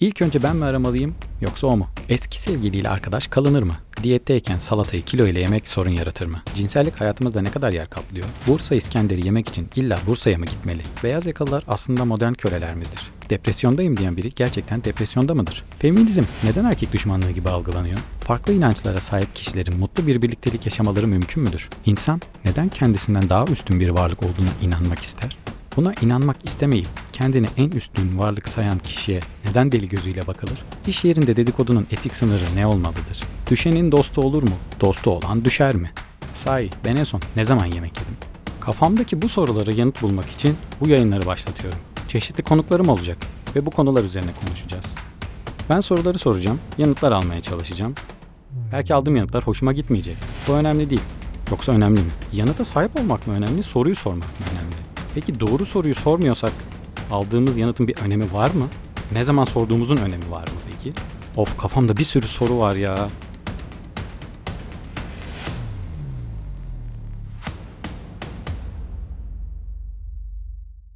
İlk önce ben mi aramalıyım yoksa o mu? Eski sevgiliyle arkadaş kalınır mı? Diyetteyken salatayı kilo ile yemek sorun yaratır mı? Cinsellik hayatımızda ne kadar yer kaplıyor? Bursa İskender'i yemek için illa Bursa'ya mı gitmeli? Beyaz yakalılar aslında modern köleler midir? Depresyondayım diyen biri gerçekten depresyonda mıdır? Feminizm neden erkek düşmanlığı gibi algılanıyor? Farklı inançlara sahip kişilerin mutlu bir birliktelik yaşamaları mümkün müdür? İnsan neden kendisinden daha üstün bir varlık olduğuna inanmak ister? Buna inanmak istemeyip kendini en üstün varlık sayan kişiye neden deli gözüyle bakılır? İş yerinde dedikodunun etik sınırı ne olmalıdır? Düşenin dostu olur mu? Dostu olan düşer mi? Sahi ben en son ne zaman yemek yedim? Kafamdaki bu soruları yanıt bulmak için bu yayınları başlatıyorum. Çeşitli konuklarım olacak ve bu konular üzerine konuşacağız. Ben soruları soracağım, yanıtlar almaya çalışacağım. Belki aldığım yanıtlar hoşuma gitmeyecek. Bu önemli değil. Yoksa önemli mi? Yanıta sahip olmak mı önemli, soruyu sormak mı? Peki doğru soruyu sormuyorsak aldığımız yanıtın bir önemi var mı? Ne zaman sorduğumuzun önemi var mı peki? Of kafamda bir sürü soru var ya.